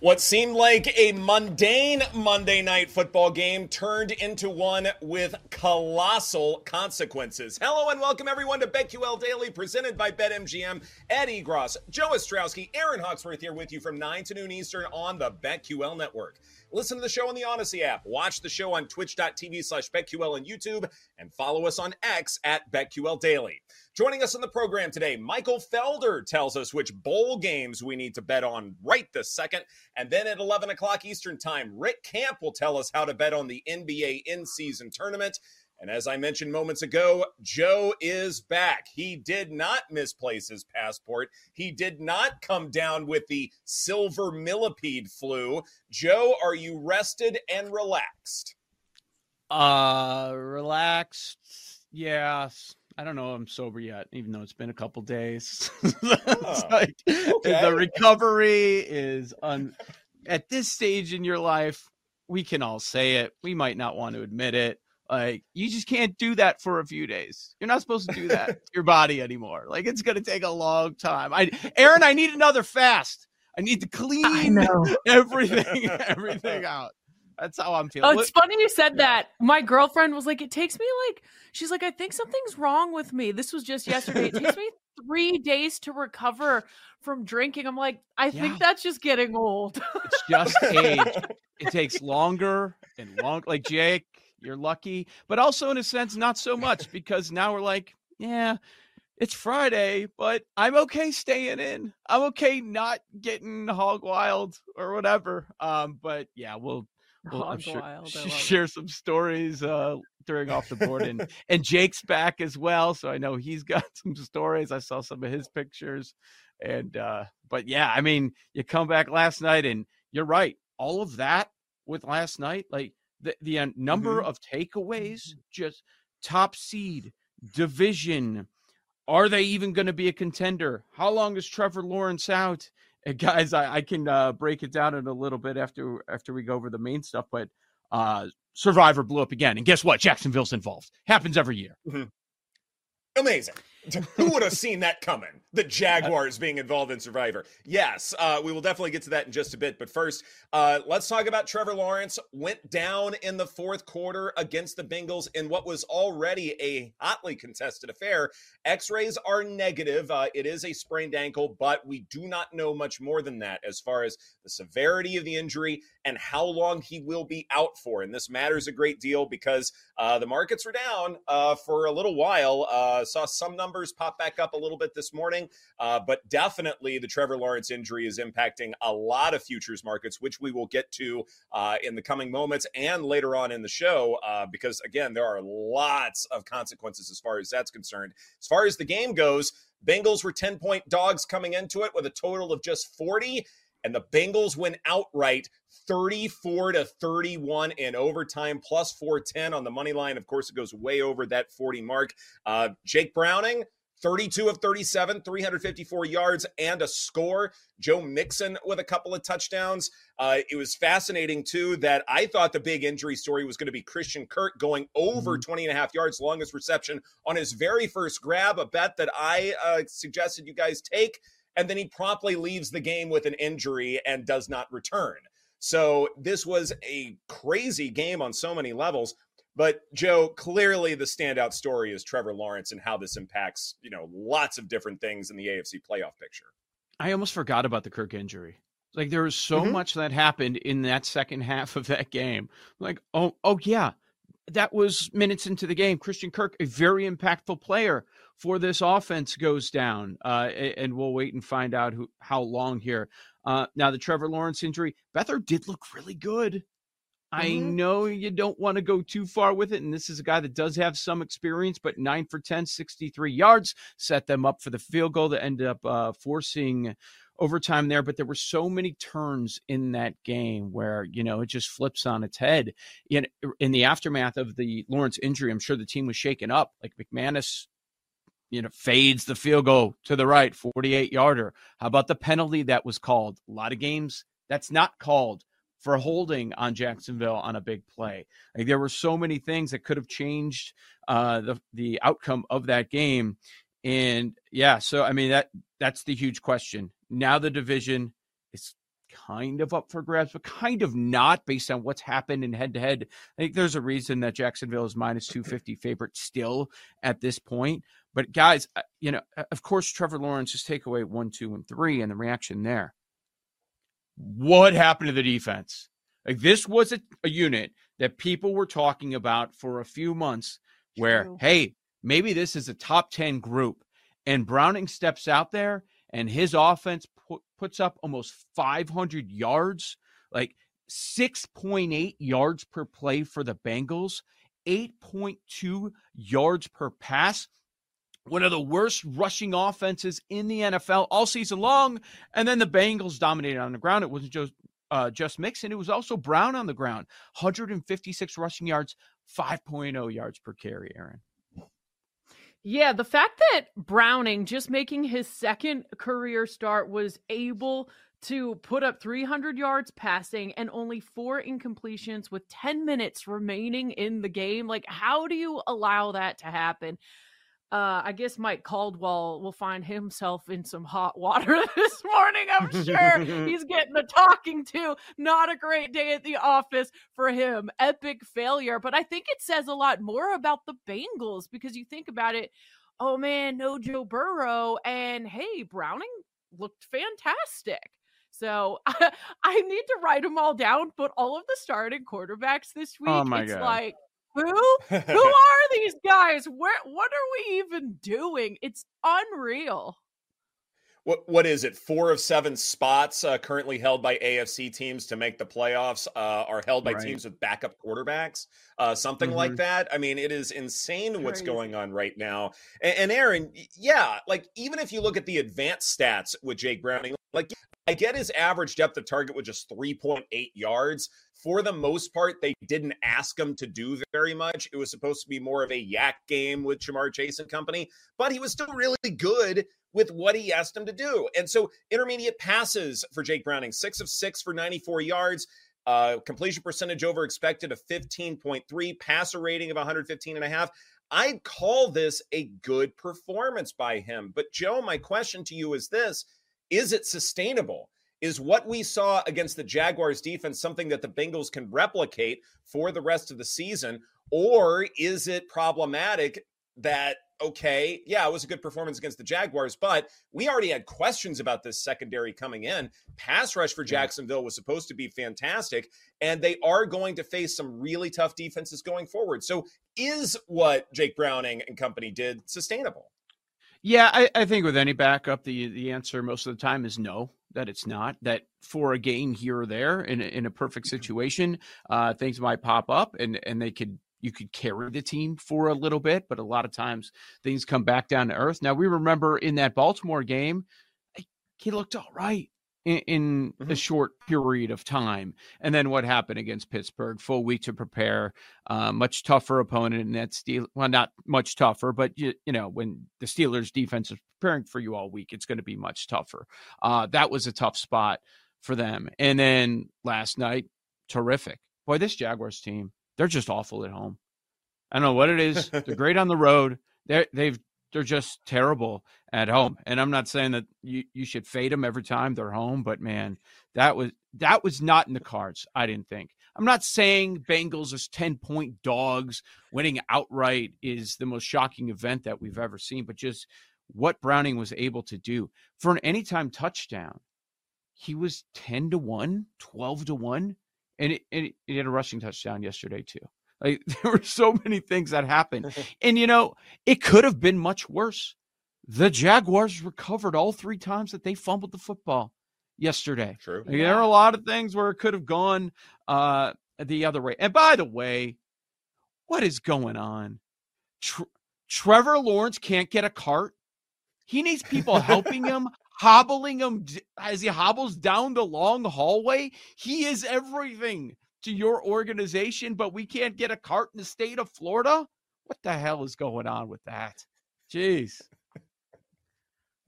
What seemed like a mundane Monday night football game turned into one with colossal consequences. Hello and welcome everyone to BetQL Daily, presented by BetMGM. Ed Egros, Joe Ostrowski, Erin Hawksworth here with you from 9 to noon Eastern on the BetQL network. Listen to the show on the Audacy app, watch the show on twitch.tv slash BetQL and YouTube, and follow us on X at BetQL Daily. Joining us on the program today, Michael Felder tells us which bowl games we need to bet on right this second. And then at 11 o'clock Eastern Time, Rick Camp will tell us how to bet on the NBA in season tournament. And as I mentioned moments ago, Joe is back. He did not misplace his passport. He did not come down with the silver millipede flu. Joe, are you rested and relaxed? Uh, relaxed. Yes. I don't know I'm sober yet, even though it's been a couple days. oh, like, okay. The recovery is on at this stage in your life. We can all say it. We might not want to admit it. Like you just can't do that for a few days. You're not supposed to do that to your body anymore. Like it's gonna take a long time. I Erin, I need another fast. I need to clean everything, everything out. That's how I'm feeling. Oh, it's funny you said yeah. that. My girlfriend was like, "It takes me like," she's like, "I think something's wrong with me." This was just yesterday. It takes me three days to recover from drinking. I'm like, I yeah. think that's just getting old. it's just age. It takes longer and long. Like Jake, you're lucky, but also in a sense, not so much because now we're like, yeah. It's Friday, but I'm okay staying in. I'm okay not getting hog wild or whatever. Um, but yeah, we'll well, I'm sure share it. some stories uh, during off the board, and and Jake's back as well, so I know he's got some stories. I saw some of his pictures, and uh, but yeah, I mean, you come back last night, and you're right, all of that with last night, like the the uh, number mm-hmm. of takeaways, mm-hmm. just top seed division. Are they even going to be a contender? How long is Trevor Lawrence out? And guys, I, I can uh, break it down in a little bit after after we go over the main stuff. But uh, Survivor blew up again, and guess what? Jacksonville's involved. Happens every year. Mm-hmm. Amazing. Who would have seen that coming? The Jaguars being involved in Survivor. Yes, uh, we will definitely get to that in just a bit. But first, uh, let's talk about Trevor Lawrence. Went down in the fourth quarter against the Bengals in what was already a hotly contested affair. X rays are negative. Uh, it is a sprained ankle, but we do not know much more than that as far as the severity of the injury and how long he will be out for. And this matters a great deal because uh, the markets were down uh, for a little while. Uh, saw some numbers pop back up a little bit this morning, uh, but definitely the Trevor Lawrence injury is impacting a lot of futures markets, which we will get to uh, in the coming moments and later on in the show. Uh, because again, there are lots of consequences as far as that's concerned. As far as the game goes, Bengals were 10 point dogs coming into it with a total of just 40 and the Bengals win outright 34 to 31 in overtime, plus 410 on the money line. Of course, it goes way over that 40 mark. Uh, Jake Browning, 32 of 37, 354 yards and a score. Joe Mixon with a couple of touchdowns. Uh, it was fascinating, too, that I thought the big injury story was going to be Christian Kirk going over mm-hmm. 20 and a half yards, longest reception on his very first grab, a bet that I uh, suggested you guys take and then he promptly leaves the game with an injury and does not return. So this was a crazy game on so many levels. But Joe, clearly the standout story is Trevor Lawrence and how this impacts, you know, lots of different things in the AFC playoff picture. I almost forgot about the Kirk injury. Like there was so mm-hmm. much that happened in that second half of that game. Like, oh, oh yeah, that was minutes into the game. Christian Kirk, a very impactful player for this offense, goes down, uh, and we'll wait and find out who, how long here. Uh, now, the Trevor Lawrence injury, Beathard did look really good. Mm-hmm. I know you don't want to go too far with it. And this is a guy that does have some experience, but nine for 10, 63 yards, set them up for the field goal that ended up uh, forcing overtime there, but there were so many turns in that game where, you know, it just flips on its head. In, in the aftermath of the Lawrence injury, I'm sure the team was shaken up. Like McManus, you know, fades the field goal to the right, 48 yarder. How about the penalty that was called? A lot of games that's not called for holding on Jacksonville on a big play. Like there were so many things that could have changed uh, the the outcome of that game. And yeah, so I mean that that's the huge question. Now the division is kind of up for grabs, but kind of not based on what's happened in head to head. I think there's a reason that Jacksonville is minus 250 favorite still at this point. But guys, uh, you know, of course, Trevor Lawrence just take away one, two, and three, and the reaction there. What happened to the defense? Like this was a, a unit that people were talking about for a few months where, True. hey, maybe this is a top 10 group. And Browning steps out there and his offense puts up almost 500 yards, like 6.8 yards per play for the Bengals, 8.2 yards per pass. One of the worst rushing offenses in the NFL all season long. And then the Bengals dominated on the ground. It wasn't just uh, just Mixon. It was also Brown on the ground. 156 rushing yards, 5.0 yards per carry, Erin. Yeah, the fact that Browning, just making his second career start, was able to put up 300 yards passing and only four incompletions with 10 minutes remaining in the game. Like, how do you allow that to happen? Uh, I guess Mike Caldwell will find himself in some hot water this morning. I'm sure he's getting a talking to. Not a great day at the office for him. Epic failure. But I think it says a lot more about the Bengals because you think about it. Oh man, no Joe Burrow. And hey, Browning looked fantastic. So I, I need to write them all down, but all of the starting quarterbacks this oh week, oh it's God. like who? Who are these guys? Where what are we even doing? It's unreal. What what is it? Four of seven spots uh, currently held by AFC teams to make the playoffs uh, are held by right. teams with backup quarterbacks, uh, something mm-hmm. like that. I mean, it is insane Crazy. what's going on right now. And, and Erin, yeah, like even if you look at the advanced stats with Jake Browning, like I get his average depth of target with just 3.8 yards. For the most part, they didn't ask him to do very much. It was supposed to be more of a YAC game with Ja'Marr Chase and company, but he was still really good with what he asked him to do. And so intermediate passes for Jake Browning, six of six for 94 yards. Uh, completion percentage over expected of 15.3, passer rating of 115 and a half. I'd call this a good performance by him. But Joe, my question to you is this is it sustainable? Is what we saw against the Jaguars defense something that the Bengals can replicate for the rest of the season? Or is it problematic that, okay, yeah, it was a good performance against the Jaguars, but we already had questions about this secondary coming in. Pass rush for Jacksonville was supposed to be fantastic, and they are going to face some really tough defenses going forward. So is what Jake Browning and company did sustainable? Yeah, I, I, think with any backup, the the answer most of the time is no. That it's not. That for a game here or there, in a, in a perfect mm-hmm. situation, uh, things might pop up, and and they could you could carry the team for a little bit, but a lot of times things come back down to earth. Now we remember in that Baltimore game, he looked all right in, in mm-hmm. a short period of time. And then what happened against Pittsburgh? Full week to prepare, uh, much tougher opponent in that steel. Well, not much tougher, but you, you know when the Steelers defense is preparing for you all week, it's going to be much tougher. Uh, that was a tough spot for them. And then last night, terrific. Boy, this Jaguars team, they're just awful at home. I don't know what it is. They're great on the road. They they've they're just terrible at home. And I'm not saying that you, you should fade them every time they're home, but man, that was that was not in the cards, I didn't think. I'm not saying Bengals as 10 point dogs winning outright is the most shocking event that we've ever seen, but just what Browning was able to do for an anytime touchdown. He was 10 to 1, 12 to 1, and it, it, it had a rushing touchdown yesterday, too. Like there were so many things that happened. and you know, it could have been much worse. The Jaguars recovered all three times that they fumbled the football yesterday. True. Like, there are a lot of things where it could have gone uh, the other way. And by the way, what is going on? Tre- Trevor Lawrence can't get a cart. He needs people helping him, hobbling him as he hobbles down the long hallway. He is everything to your organization, but we can't get a cart in the state of Florida? What the hell is going on with that? Jeez.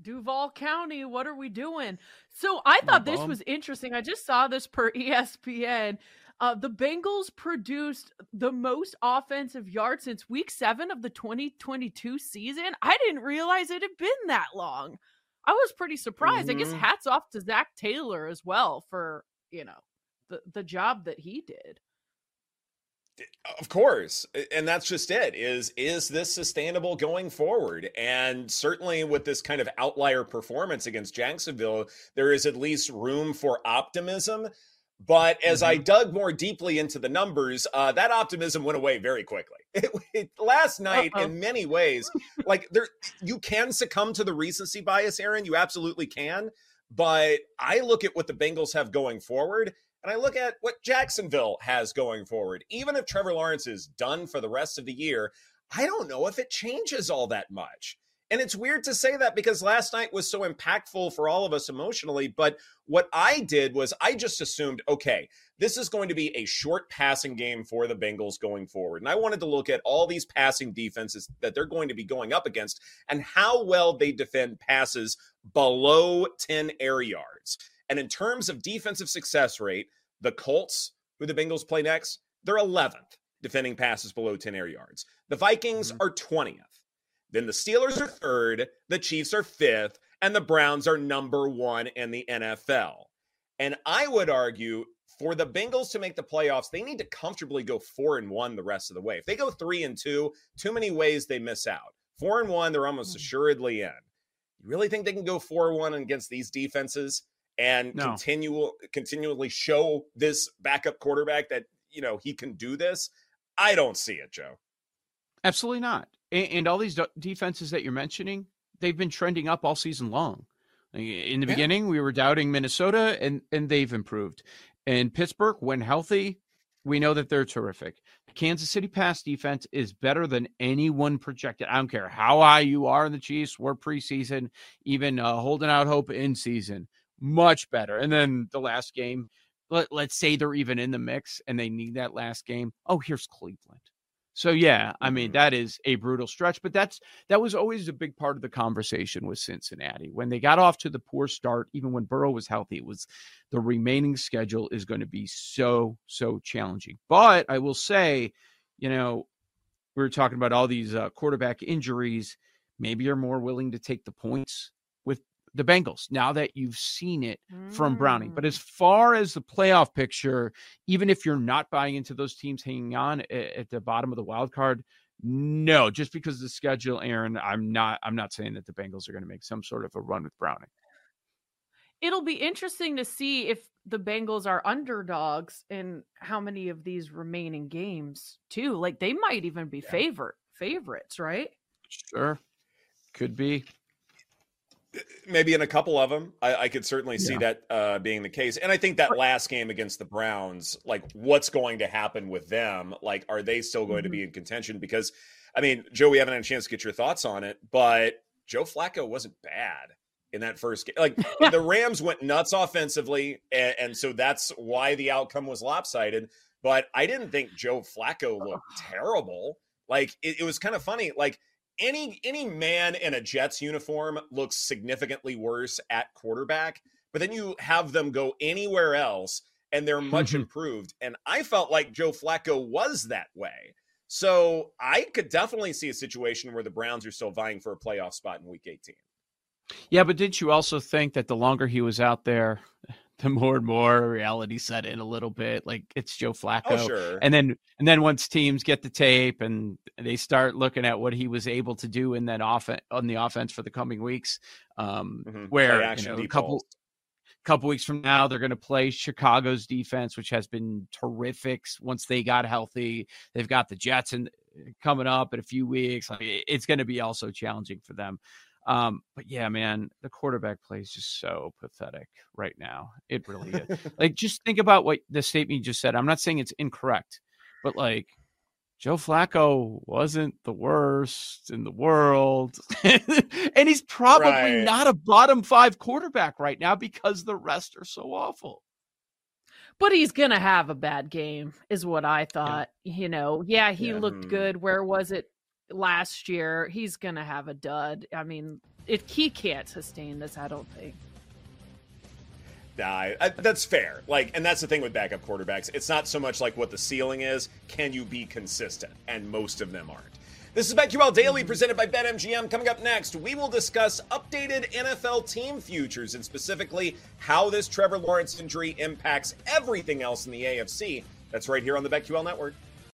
Duval County, what are we doing? So I thought this was interesting. I just saw this per ESPN. Uh, the Bengals produced the most offensive yards since week seven of the 2022 season. I didn't realize it had been that long. I was pretty surprised. Mm-hmm. I guess Mhm. hats off to Zac Taylor as well for you know the the job that he did. Eh, of course. Eh, and that's just it. Is is this sustainable going forward? And certainly with this kind of outlier performance against Jacksonville, there is at least room for optimism. But as I mm-hmm. dug more deeply into the numbers, uh, that optimism went away very quickly. It, it- last night, Uh-oh. in many ways, like there, you can succumb to the recency bias, Erin. You absolutely can. But I look at what the Bengals have going forward, and I look at what Jacksonville has going forward. Even if Trevor Lawrence is done for the rest of the year, I don't know if it changes all that much. And it's weird to say that because last night was so impactful for all of us emotionally. But what I did was I just assumed, okay, this is going to be a short passing game for the Bengals going forward. And I wanted to look at all these passing defenses that they're going to be going up against and how well they defend passes below 10 air yards. And in terms of defensive success rate, the Colts, who the Bengals play next, they're 11th defending passes below 10 air yards. The Vikings are 20th. Then the Steelers are third, the Chiefs are fifth, and the Browns are number one in the NFL. And I would argue for the Bengals to make the playoffs, they need to comfortably go four and one the rest of the way. If they go three and two, too many ways they miss out. Four and one, they're almost Mm. assuredly in. You really think they can go four one against these defenses and No. continual continually show this backup quarterback that you know he can do this? I don't see it, Joe. Absolutely not. And, and all these de- defenses that you're mentioning, they've been trending up all season long. In the Yeah. beginning, we were doubting Minnesota, and and they've improved. And Pittsburgh, when healthy, we know that they're terrific. Kansas City pass defense is better than anyone projected. I don't care how high you are in the Chiefs. We're preseason, even uh, holding out hope in season, much better. And then the last game, let, let's say they're even in the mix and they need that last game. Oh, here's Cleveland. So yeah, I mean Mhm. that is a brutal stretch, but that's that was always a big part of the conversation with Cincinnati. When they got off to the poor start, even when Burrow was healthy, it was the remaining schedule is going to be so so challenging. But I will say, you know, we were talking about all these uh, quarterback injuries. Maybe you're more willing to take the points the Bengals now that you've seen it from Browning. But Mm. as far as the playoff picture, even if you're not buying into those teams hanging on at, at the bottom of the wild card, no, just because of the schedule, Erin, I'm not I'm not saying that the Bengals are going to make some sort of a run with Browning. it'll be interesting to see if the Bengals are underdogs in how many of these remaining games too. Like they might even be Yeah. favorite favorites, right? Sure. Could be. Maybe in a couple of them i, I could certainly see Yeah. that uh, being the case. And i think that last game against the browns like what's going to happen with them? Like are they still going to be in contention? Because i mean joe we haven't had a chance to get your thoughts on it but joe flacco wasn't bad in that first game like the rams went nuts offensively and, and so that's why the outcome was lopsided but i didn't think joe flacco looked terrible. Like it, it was kind of funny like any any man in a Jets uniform looks significantly worse at quarterback, but then you have them go anywhere else and they're much mm-hmm. improved. And I felt like Joe Flacco was that way. So I could definitely see a situation where the Browns are still vying for a playoff spot in week 18. Yeah, but didn't you also think that the longer he was out there, the more and more reality set in a little bit? Like it's Joe Flacco. Oh, sure. And then and then once teams get the tape and they start looking at what he was able to do in that offense on the offense for the coming weeks, um, Mhm. where you know, a couple couple weeks from now they're going to play Chicago's defense, which has been terrific once they got healthy. They've got the Jets and coming up in a few weeks. It's going to be also challenging for them. Um, but yeah, man, the quarterback play is just so pathetic right now. It really is. like, just think about what the statement you just said. I'm not saying it's incorrect, but like Joe Flacco wasn't the worst in the world. and he's probably Right. not a bottom five quarterback right now because the rest are so awful. But he's gonna have a bad game, is what I thought. You know, yeah, he Yeah. looked Mhm. good. Where was it last year? He's gonna have a dud. I mean, it, he can't sustain this. I don't think. Nah, I, I- that's fair. Like, and that's the thing with backup quarterbacks. It's not so much like what the ceiling is. Can you be consistent? And most of them aren't. This is BetQL Daily mm-hmm. presented by BetMGM. Coming up next, we will discuss updated NFL team futures and specifically how this Trevor Lawrence injury impacts everything else in the AFC. That's right here on the BetQL Network.